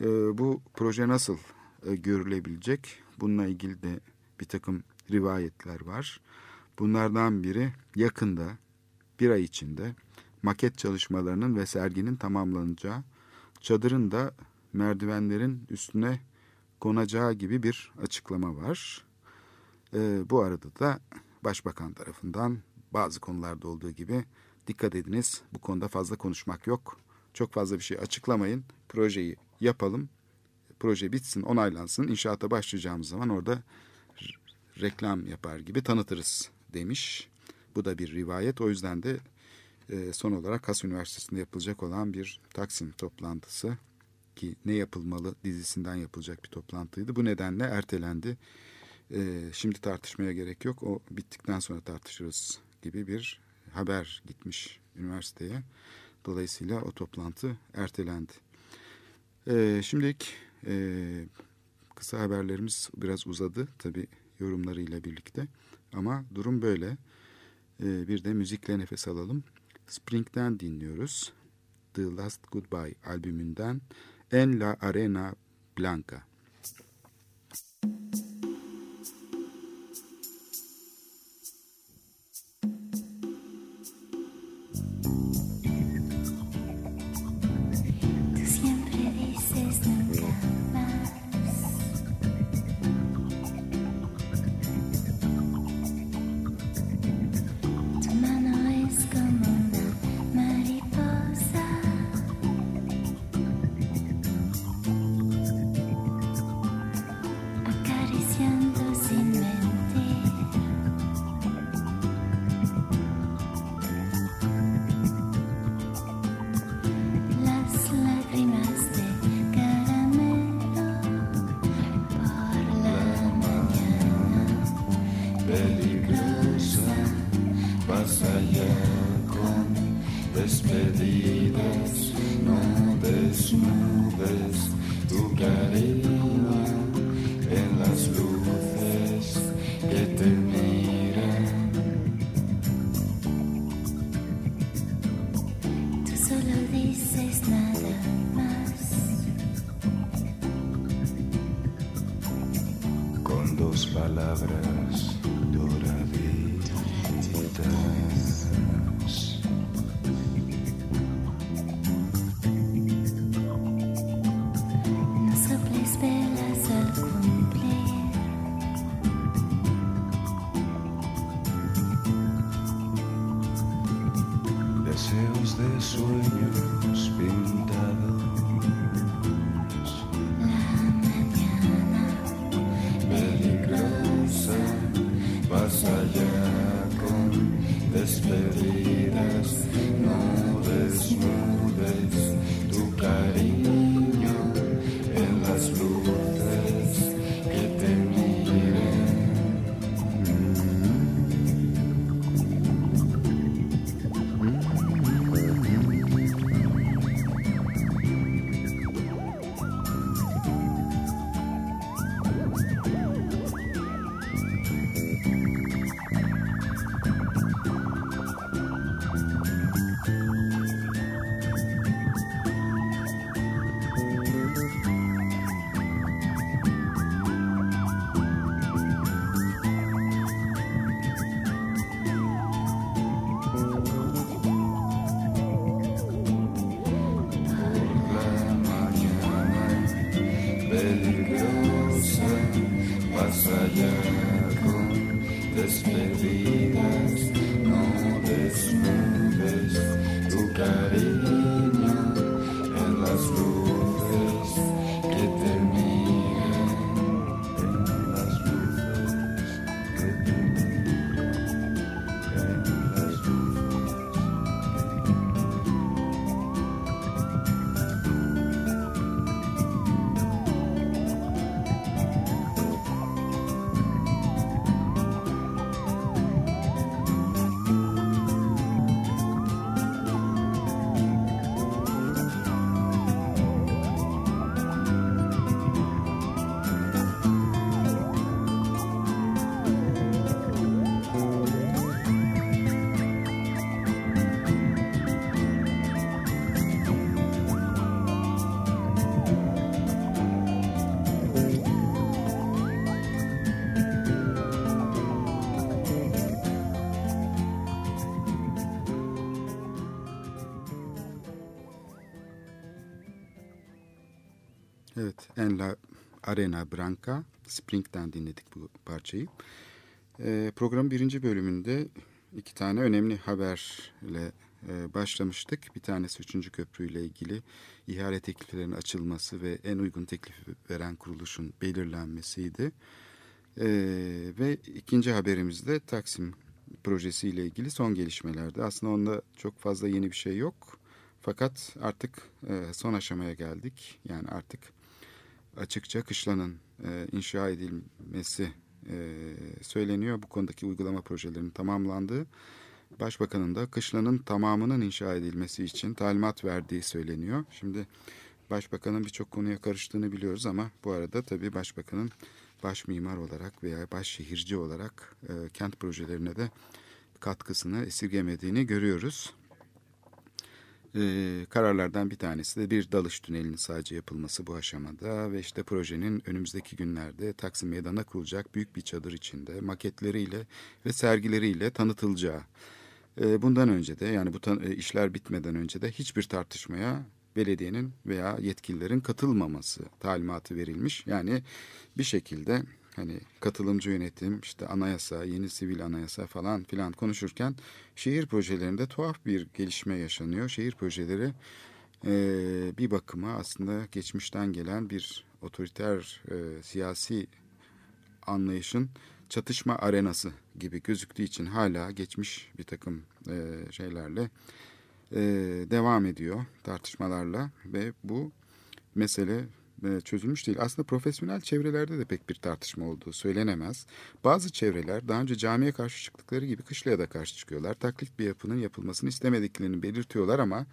E, bu proje nasıl e, görülebilecek? Bununla ilgili de bir takım rivayetler var. Bunlardan biri yakında bir ay içinde maket çalışmalarının ve serginin tamamlanacağı çadırın da merdivenlerin üstüne konacağı gibi bir açıklama var. E, bu arada da başbakan tarafından bazı konularda olduğu gibi dikkat ediniz bu konuda fazla konuşmak yok. Çok fazla bir şey açıklamayın. Projeyi yapalım. Proje bitsin, onaylansın. İnşaata başlayacağımız zaman orada reklam yapar gibi tanıtırız demiş. Bu da bir rivayet. O yüzden de e, son olarak Has Üniversitesi'nde yapılacak olan bir Taksim toplantısı ki ne yapılmalı dizisinden yapılacak bir toplantıydı. Bu nedenle ertelendi. E, şimdi tartışmaya gerek yok. O bittikten sonra tartışırız gibi bir haber gitmiş üniversiteye. Dolayısıyla o toplantı ertelendi. E, şimdilik kısa haberlerimiz biraz uzadı tabii yorumlarıyla birlikte. Ama durum böyle. Bir de müzikle nefes alalım. Spring'den dinliyoruz. The Last Goodbye albümünden En La Arena Blanca. peligrosa, vas allá con despedidas, no desnudes tu cariño. En La Arena Branca, Spring'den dinledik bu parçayı. E, programın birinci bölümünde iki tane önemli haberle e, başlamıştık. Bir tanesi üçüncü köprüyle ilgili ihale tekliflerinin açılması ve en uygun teklifi veren kuruluşun belirlenmesiydi. E, ve ikinci haberimizde Taksim projesiyle ilgili son gelişmelerdi. Aslında onda çok fazla yeni bir şey yok. Fakat artık e, son aşamaya geldik. Yani artık açıkça kışlanın e, inşa edilmesi e, söyleniyor. Bu konudaki uygulama projelerinin tamamlandığı Başbakanın da kışlanın tamamının inşa edilmesi için talimat verdiği söyleniyor. Şimdi Başbakanın birçok konuya karıştığını biliyoruz ama bu arada tabii Başbakanın baş mimar olarak veya baş şehirci olarak e, kent projelerine de katkısını esirgemediğini görüyoruz. Ee, kararlardan bir tanesi de bir dalış tünelinin sadece yapılması bu aşamada ve işte projenin önümüzdeki günlerde Taksim Meydanı'na kurulacak büyük bir çadır içinde maketleriyle ve sergileriyle tanıtılacağı. Ee, bundan önce de yani bu e, işler bitmeden önce de hiçbir tartışmaya belediyenin veya yetkililerin katılmaması talimatı verilmiş. Yani bir şekilde hani katılımcı yönetim, işte anayasa, yeni sivil anayasa falan filan konuşurken şehir projelerinde tuhaf bir gelişme yaşanıyor. Şehir projeleri e, bir bakıma aslında geçmişten gelen bir otoriter e, siyasi anlayışın çatışma arenası gibi gözüktüğü için hala geçmiş bir takım e, şeylerle e, devam ediyor tartışmalarla ve bu mesele çözülmüş değil. Aslında profesyonel çevrelerde de pek bir tartışma olduğu söylenemez. Bazı çevreler daha önce camiye karşı çıktıkları gibi kışlaya da karşı çıkıyorlar. Taklit bir yapının yapılmasını istemediklerini belirtiyorlar ama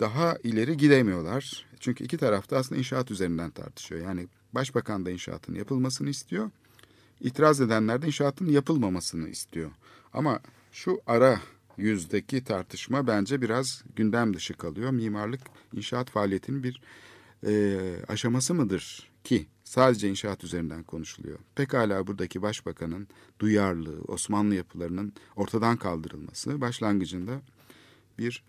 daha ileri gidemiyorlar. Çünkü iki tarafta aslında inşaat üzerinden tartışıyor. Yani başbakan da inşaatın yapılmasını istiyor. İtiraz edenler de inşaatın yapılmamasını istiyor. Ama şu ara yüzdeki tartışma bence biraz gündem dışı kalıyor. Mimarlık inşaat faaliyetinin bir e, aşaması mıdır ki sadece inşaat üzerinden konuşuluyor. Pekala buradaki başbakanın duyarlılığı, Osmanlı yapılarının ortadan kaldırılması başlangıcında bir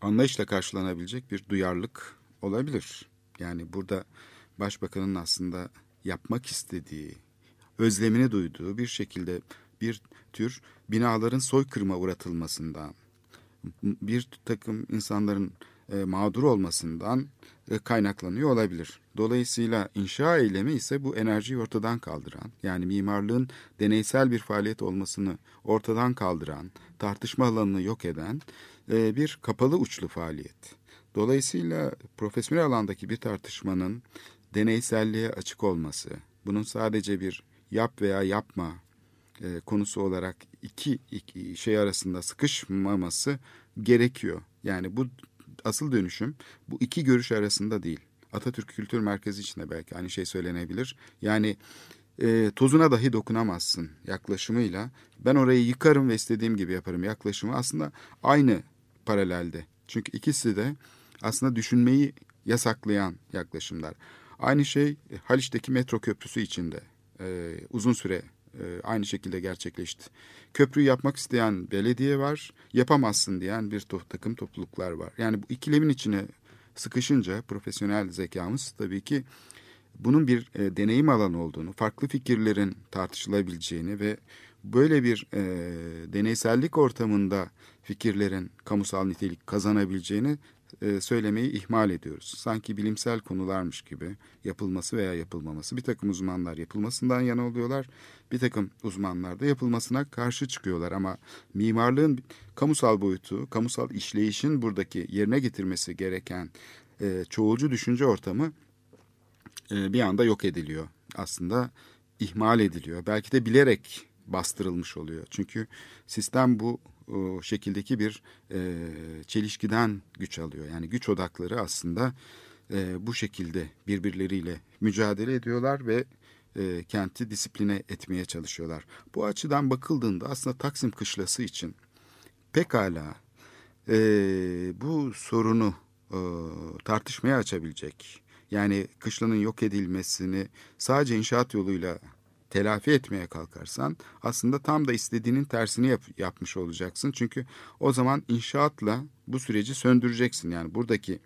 anlayışla karşılanabilecek bir duyarlılık olabilir. Yani burada başbakanın aslında yapmak istediği, özlemini duyduğu bir şekilde bir tür binaların soykırıma uğratılmasından, bir takım insanların mağdur olmasından e, kaynaklanıyor olabilir. Dolayısıyla inşa eylemi ise bu enerjiyi ortadan kaldıran, yani mimarlığın deneysel bir faaliyet olmasını ortadan kaldıran, tartışma alanını yok eden e, bir kapalı uçlu faaliyet. Dolayısıyla profesyonel alandaki bir tartışmanın deneyselliğe açık olması, bunun sadece bir yap veya yapma e, konusu olarak iki, iki şey arasında sıkışmaması gerekiyor. Yani bu asıl dönüşüm bu iki görüş arasında değil. Atatürk Kültür Merkezi içinde belki aynı şey söylenebilir. Yani e, tozuna dahi dokunamazsın yaklaşımıyla. Ben orayı yıkarım ve istediğim gibi yaparım yaklaşımı aslında aynı paralelde. Çünkü ikisi de aslında düşünmeyi yasaklayan yaklaşımlar. Aynı şey Haliç'teki metro köprüsü içinde e, uzun süre e, aynı şekilde gerçekleşti. Köprüyü yapmak isteyen belediye var, yapamazsın diyen bir to takım topluluklar var. Yani bu ikilemin içine sıkışınca profesyonel zekamız tabii ki bunun bir e, deneyim alanı olduğunu, farklı fikirlerin tartışılabileceğini ve böyle bir e, deneysellik ortamında fikirlerin kamusal nitelik kazanabileceğini e, söylemeyi ihmal ediyoruz. Sanki bilimsel konularmış gibi yapılması veya yapılmaması. Bir takım uzmanlar yapılmasından yana oluyorlar. Bir takım uzmanlar da yapılmasına karşı çıkıyorlar. Ama mimarlığın kamusal boyutu, kamusal işleyişin buradaki yerine getirmesi gereken e, çoğulcu düşünce ortamı e, bir anda yok ediliyor. Aslında ihmal ediliyor. Belki de bilerek bastırılmış oluyor. Çünkü sistem bu şekildeki bir e, çelişkiden güç alıyor. Yani güç odakları aslında e, bu şekilde birbirleriyle mücadele ediyorlar ve e, kenti disipline etmeye çalışıyorlar. Bu açıdan bakıldığında aslında Taksim Kışlası için pekala e, bu sorunu e, tartışmaya açabilecek, yani kışlanın yok edilmesini sadece inşaat yoluyla telafi etmeye kalkarsan aslında tam da istediğinin tersini yap, yapmış olacaksın. Çünkü o zaman inşaatla bu süreci söndüreceksin. Yani buradaki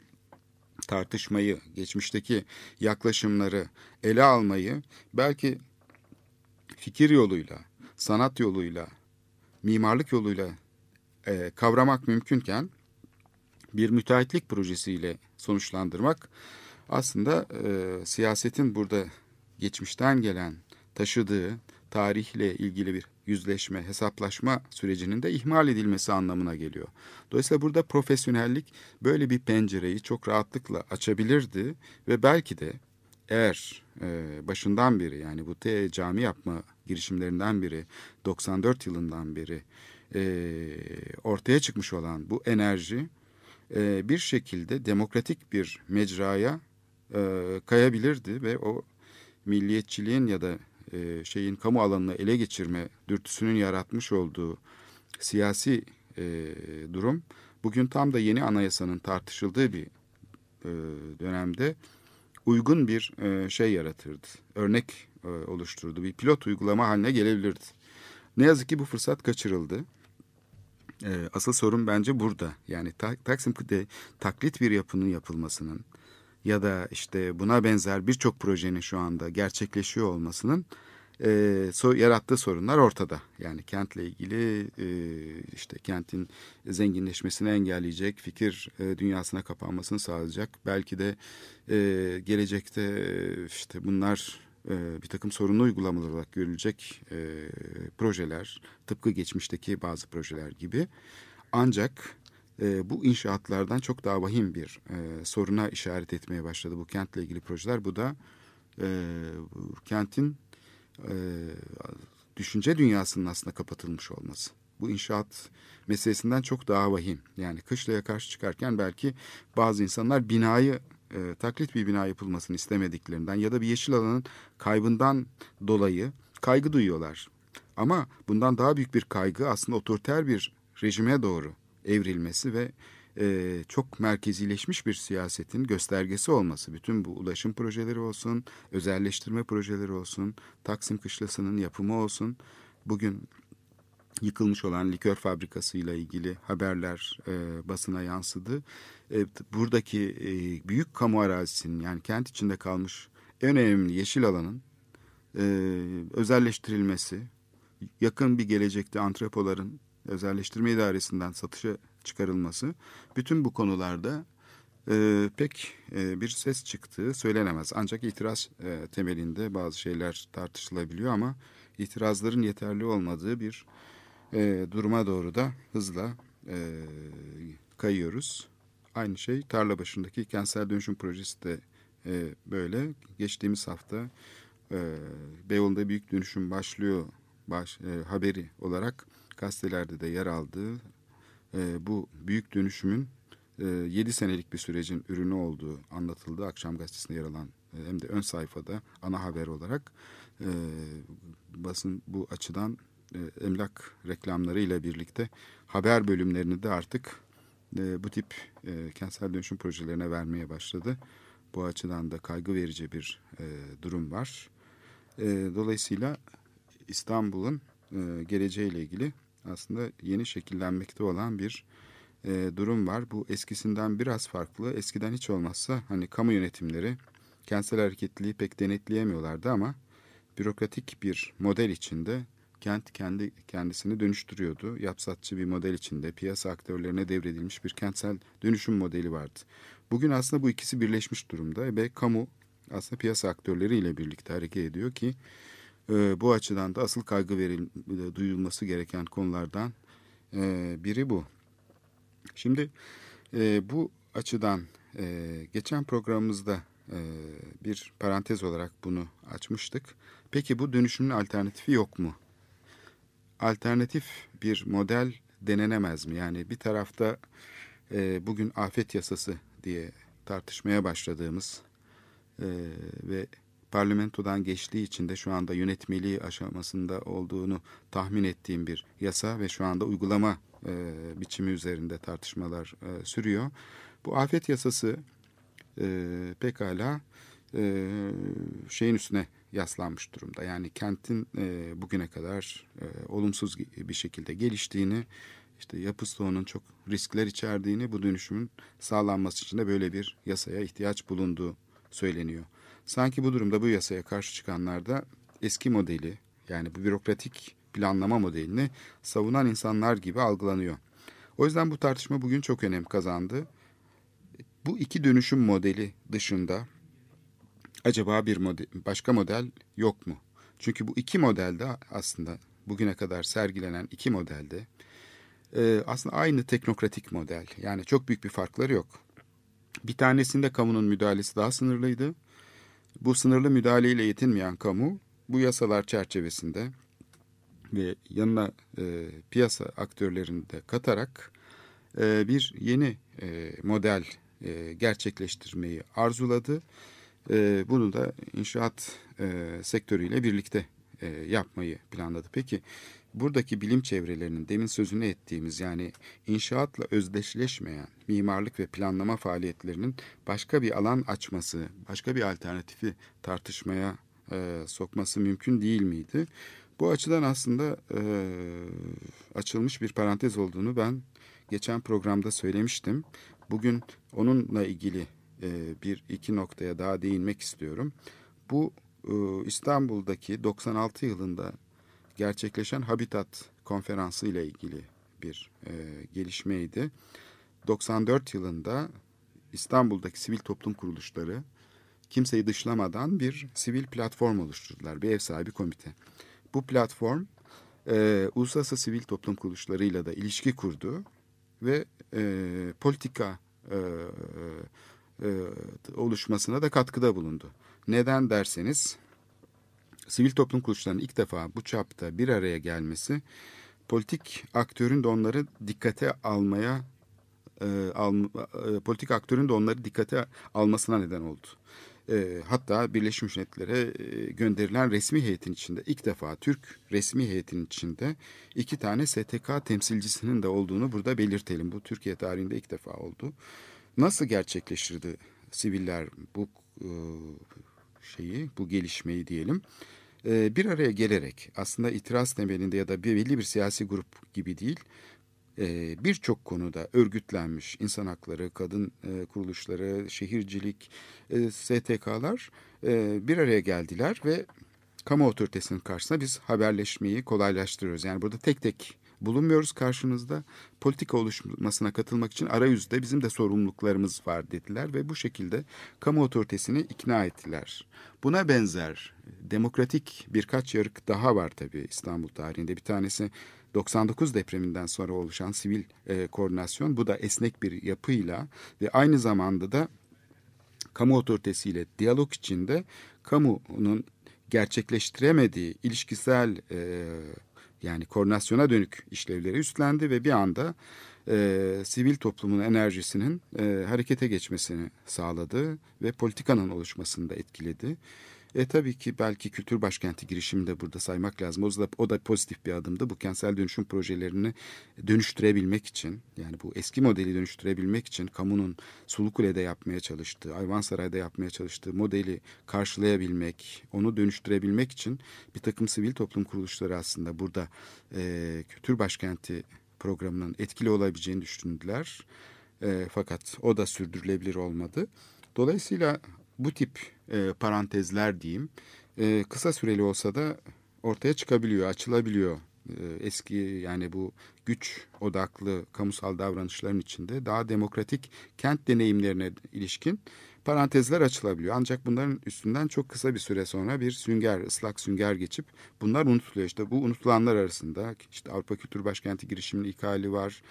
tartışmayı, geçmişteki yaklaşımları ele almayı belki fikir yoluyla, sanat yoluyla, mimarlık yoluyla e, kavramak mümkünken bir müteahhitlik projesiyle sonuçlandırmak aslında e, siyasetin burada geçmişten gelen taşıdığı tarihle ilgili bir yüzleşme, hesaplaşma sürecinin de ihmal edilmesi anlamına geliyor. Dolayısıyla burada profesyonellik böyle bir pencereyi çok rahatlıkla açabilirdi ve belki de eğer e, başından beri yani bu te cami yapma girişimlerinden biri 94 yılından beri e, ortaya çıkmış olan bu enerji e, bir şekilde demokratik bir mecraya e, kayabilirdi ve o milliyetçiliğin ya da e, şeyin kamu alanını ele geçirme dürtüsünün yaratmış olduğu siyasi e, durum bugün tam da yeni anayasanın tartışıldığı bir e, dönemde uygun bir şey yaratırdı. Örnek e, oluşturdu. Bir pilot uygulama haline gelebilirdi. Ne yazık ki bu fırsat kaçırıldı. Asıl sorun bence burada. Yani ta, Taksim'de taklit bir yapının yapılmasının ya da işte buna benzer birçok projenin şu anda gerçekleşiyor olmasının e, so, yarattığı sorunlar ortada. Yani kentle ilgili e, işte kentin zenginleşmesini engelleyecek, fikir e, dünyasına kapanmasını sağlayacak. Belki de e, gelecekte işte bunlar e, bir takım sorunlu uygulamalar olarak görülecek e, projeler, tıpkı geçmişteki bazı projeler gibi. Ancak e, bu inşaatlardan çok daha vahim bir e, soruna işaret etmeye başladı bu kentle ilgili projeler. Bu da e, kentin e, düşünce dünyasının aslında kapatılmış olması. Bu inşaat meselesinden çok daha vahim. Yani kışlaya karşı çıkarken belki bazı insanlar binayı e, taklit bir bina yapılmasını istemediklerinden ya da bir yeşil alanın kaybından dolayı kaygı duyuyorlar. Ama bundan daha büyük bir kaygı aslında otoriter bir rejime doğru evrilmesi ve e, çok merkezileşmiş bir siyasetin göstergesi olması. Bütün bu ulaşım projeleri olsun, özelleştirme projeleri olsun, Taksim Kışlası'nın yapımı olsun. Bugün yıkılmış olan likör fabrikasıyla ilgili haberler e, basına yansıdı. E, buradaki e, büyük kamu arazisinin yani kent içinde kalmış en önemli yeşil alanın e, özelleştirilmesi, yakın bir gelecekte antrepoların özelleştirme idaresinden satışa çıkarılması bütün bu konularda e, pek e, bir ses çıktığı söylenemez. Ancak itiraz e, temelinde bazı şeyler tartışılabiliyor ama itirazların yeterli olmadığı bir e, duruma doğru da hızla e, kayıyoruz. Aynı şey tarla başındaki kentsel dönüşüm projesi de e, böyle. Geçtiğimiz hafta e, Beyoğlu'nda büyük dönüşüm başlıyor baş, e, haberi olarak gazetelerde de yer aldığı e, bu büyük dönüşümün e, 7 senelik bir sürecin ürünü olduğu anlatıldı. Akşam gazetesinde yer alan e, hem de ön sayfada ana haber olarak e, basın bu açıdan e, emlak reklamları ile birlikte haber bölümlerini de artık e, bu tip e, kentsel dönüşüm projelerine vermeye başladı. Bu açıdan da kaygı verici bir e, durum var. E, dolayısıyla İstanbul'un e, geleceğiyle ilgili aslında yeni şekillenmekte olan bir e, durum var. Bu eskisinden biraz farklı. Eskiden hiç olmazsa hani kamu yönetimleri kentsel hareketliliği pek denetleyemiyorlardı ama bürokratik bir model içinde kent kendi kendisini dönüştürüyordu. Yapsatçı bir model içinde piyasa aktörlerine devredilmiş bir kentsel dönüşüm modeli vardı. Bugün aslında bu ikisi birleşmiş durumda ve kamu aslında piyasa aktörleriyle birlikte hareket ediyor ki e, bu açıdan da asıl kaygı veril, duyulması gereken konulardan e, biri bu. Şimdi e, bu açıdan e, geçen programımızda e, bir parantez olarak bunu açmıştık. Peki bu dönüşümün alternatifi yok mu? Alternatif bir model denenemez mi? Yani bir tarafta e, bugün afet yasası diye tartışmaya başladığımız e, ve parlamentodan geçtiği için de şu anda yönetmeliği aşamasında olduğunu tahmin ettiğim bir yasa ve şu anda uygulama e, biçimi üzerinde tartışmalar e, sürüyor. Bu afet yasası e, pekala e, şeyin üstüne yaslanmış durumda. Yani kentin e, bugüne kadar e, olumsuz bir şekilde geliştiğini, işte yapı stoğunun çok riskler içerdiğini, bu dönüşümün sağlanması için de böyle bir yasaya ihtiyaç bulunduğu söyleniyor. Sanki bu durumda bu yasaya karşı çıkanlar da eski modeli yani bu bürokratik planlama modelini savunan insanlar gibi algılanıyor. O yüzden bu tartışma bugün çok önem kazandı. Bu iki dönüşüm modeli dışında acaba bir model, başka model yok mu? Çünkü bu iki modelde aslında bugüne kadar sergilenen iki modelde e, aslında aynı teknokratik model. Yani çok büyük bir farkları yok. Bir tanesinde kamunun müdahalesi daha sınırlıydı. Bu sınırlı müdahaleyle yetinmeyen kamu bu yasalar çerçevesinde ve yanına e, piyasa aktörlerini de katarak e, bir yeni e, model e, gerçekleştirmeyi arzuladı. E, bunu da inşaat e, sektörüyle birlikte e, yapmayı planladı. Peki buradaki bilim çevrelerinin demin sözünü ettiğimiz yani inşaatla özdeşleşmeyen mimarlık ve planlama faaliyetlerinin başka bir alan açması, başka bir alternatifi tartışmaya e, sokması mümkün değil miydi? Bu açıdan aslında e, açılmış bir parantez olduğunu ben geçen programda söylemiştim. Bugün onunla ilgili e, bir iki noktaya daha değinmek istiyorum. Bu e, İstanbul'daki 96 yılında gerçekleşen Habitat Konferansı ile ilgili bir e, gelişmeydi. 94 yılında İstanbul'daki sivil toplum kuruluşları kimseyi dışlamadan bir sivil platform oluşturdular. Bir ev sahibi komite. Bu platform e, uluslararası sivil toplum kuruluşlarıyla da ilişki kurdu ve e, politika e, e, oluşmasına da katkıda bulundu. Neden derseniz sivil toplum kuruluşlarının ilk defa bu çapta bir araya gelmesi politik aktörün de onları dikkate almaya e, al, e, politik aktörün de onları dikkate almasına neden oldu. E, hatta Birleşmiş Milletler'e e, gönderilen resmi heyetin içinde ilk defa Türk resmi heyetin içinde iki tane STK temsilcisinin de olduğunu burada belirtelim. Bu Türkiye tarihinde ilk defa oldu. Nasıl gerçekleştirdi siviller bu e, şeyi, bu gelişmeyi diyelim? E, bir araya gelerek aslında itiraz temelinde ya da bir belli bir siyasi grup gibi değil, e, birçok konuda örgütlenmiş insan hakları, kadın e, kuruluşları, şehircilik, e, STK'lar e, bir araya geldiler ve kamu otoritesinin karşısında biz haberleşmeyi kolaylaştırıyoruz. Yani burada tek tek bulunmuyoruz karşınızda. Politika oluşmasına katılmak için arayüzde bizim de sorumluluklarımız var dediler ve bu şekilde kamu otoritesini ikna ettiler. Buna benzer demokratik birkaç yarık daha var tabii İstanbul tarihinde. Bir tanesi 99 depreminden sonra oluşan sivil e, koordinasyon. Bu da esnek bir yapıyla ve aynı zamanda da kamu otoritesiyle diyalog içinde kamunun gerçekleştiremediği ilişkisel e, yani koordinasyona dönük işlevleri üstlendi ve bir anda e, sivil toplumun enerjisinin e, harekete geçmesini sağladı ve politikanın oluşmasını da etkiledi. E tabii ki belki kültür başkenti girişimi de burada saymak lazım. O da, o da pozitif bir adımdı. Bu kentsel dönüşüm projelerini dönüştürebilmek için yani bu eski modeli dönüştürebilmek için kamunun Sulukule'de yapmaya çalıştığı, Ayvansaray'da yapmaya çalıştığı modeli karşılayabilmek, onu dönüştürebilmek için bir takım sivil toplum kuruluşları aslında burada e, kültür başkenti programının etkili olabileceğini düşündüler. E, fakat o da sürdürülebilir olmadı. Dolayısıyla bu tip e, parantezler diyeyim e, kısa süreli olsa da ortaya çıkabiliyor, açılabiliyor. E, eski yani bu güç odaklı kamusal davranışların içinde daha demokratik kent deneyimlerine ilişkin parantezler açılabiliyor. Ancak bunların üstünden çok kısa bir süre sonra bir sünger, ıslak sünger geçip bunlar unutuluyor. İşte bu unutulanlar arasında işte Avrupa Kültür Başkenti girişiminin ilk hali var.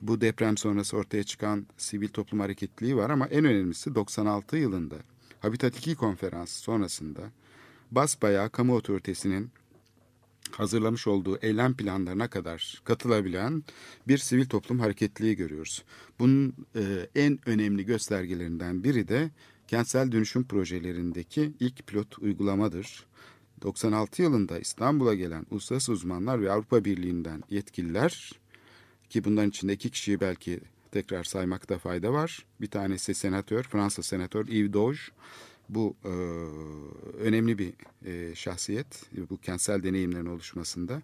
Bu deprem sonrası ortaya çıkan sivil toplum hareketliliği var ama en önemlisi 96 yılında Habitat 2 konferansı sonrasında basbayağı kamu otoritesinin hazırlamış olduğu eylem planlarına kadar katılabilen bir sivil toplum hareketliliği görüyoruz. Bunun e, en önemli göstergelerinden biri de kentsel dönüşüm projelerindeki ilk pilot uygulamadır. 96 yılında İstanbul'a gelen uluslararası uzmanlar ve Avrupa Birliği'nden yetkililer ki bunların içinde iki kişiyi belki tekrar saymakta fayda var. Bir tanesi senatör, Fransa senatör Yves Doge. Bu e, önemli bir e, şahsiyet bu kentsel deneyimlerin oluşmasında.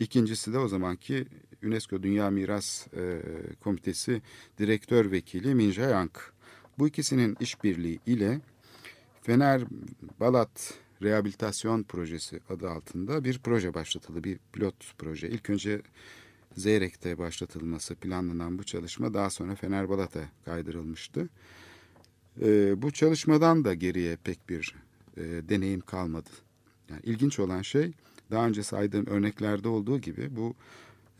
İkincisi de o zamanki UNESCO Dünya Miras e, Komitesi Direktör Vekili Minja Yang. Bu ikisinin işbirliği ile Fener Balat Rehabilitasyon Projesi adı altında bir proje başlatıldı. Bir pilot proje. İlk önce Zeyrek'te başlatılması planlanan bu çalışma daha sonra Fenerbalat'a kaydırılmıştı. E, bu çalışmadan da geriye pek bir e, deneyim kalmadı. Yani ilginç olan şey daha önce saydığım örneklerde olduğu gibi bu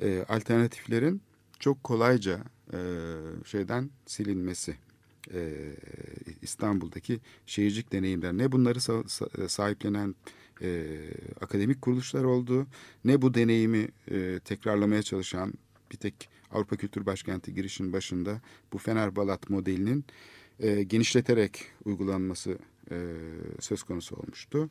e, alternatiflerin çok kolayca e, şeyden silinmesi. E, İstanbul'daki şehircilik deneyimler ne bunları sa- sahiplenen e, akademik kuruluşlar oldu ne bu deneyimi e, tekrarlamaya çalışan bir tek Avrupa Kültür Başkenti girişin başında bu Fenerbalat modelinin e, genişleterek uygulanması e, söz konusu olmuştu.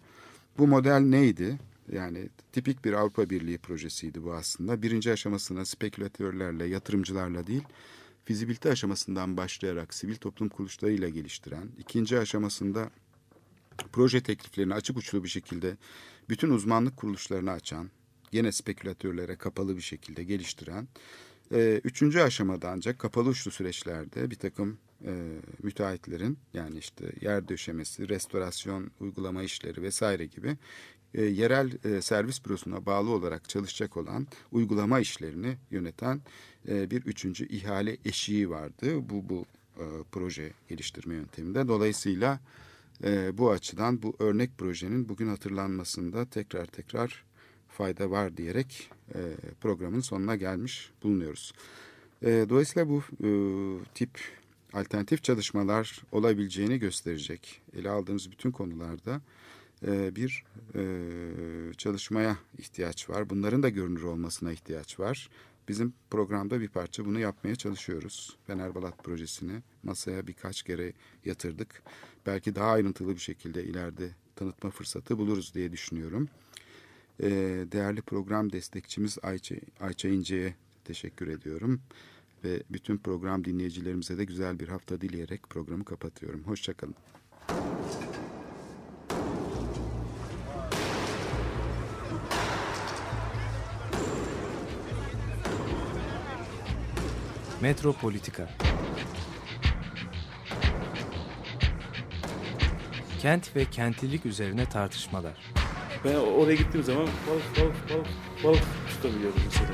Bu model neydi? Yani tipik bir Avrupa Birliği projesiydi bu aslında. Birinci aşamasına spekülatörlerle, yatırımcılarla değil, fizibilite aşamasından başlayarak sivil toplum kuruluşlarıyla geliştiren, ikinci aşamasında proje tekliflerini açık uçlu bir şekilde bütün uzmanlık kuruluşlarına açan, gene spekülatörlere kapalı bir şekilde geliştiren, e, üçüncü aşamada ancak kapalı uçlu süreçlerde bir takım e, müteahhitlerin yani işte yer döşemesi, restorasyon, uygulama işleri vesaire gibi e, yerel e, servis bürosuna bağlı olarak çalışacak olan uygulama işlerini yöneten e, bir üçüncü ihale eşiği vardı. Bu bu e, proje geliştirme yönteminde. Dolayısıyla e, bu açıdan bu örnek projenin bugün hatırlanmasında tekrar tekrar fayda var diyerek e, programın sonuna gelmiş bulunuyoruz. E, dolayısıyla bu e, tip alternatif çalışmalar olabileceğini gösterecek. Ele aldığımız bütün konularda e, bir e, çalışmaya ihtiyaç var. Bunların da görünür olmasına ihtiyaç var. Bizim programda bir parça bunu yapmaya çalışıyoruz. Fenerbalat projesini masaya birkaç kere yatırdık. Belki daha ayrıntılı bir şekilde ileride tanıtma fırsatı buluruz diye düşünüyorum. E, değerli program destekçimiz Ayça, Ayça İnce'ye teşekkür ediyorum. Ve bütün program dinleyicilerimize de güzel bir hafta dileyerek programı kapatıyorum. Hoşçakalın. Metropolitika Kent ve kentlilik üzerine tartışmalar. Ben oraya gittiğim zaman balık balık balık balık tutabiliyordum mesela.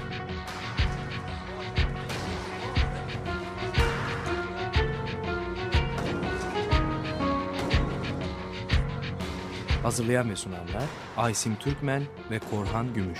Hazırlayan ve sunanlar Aysim Türkmen ve Korhan Gümüş.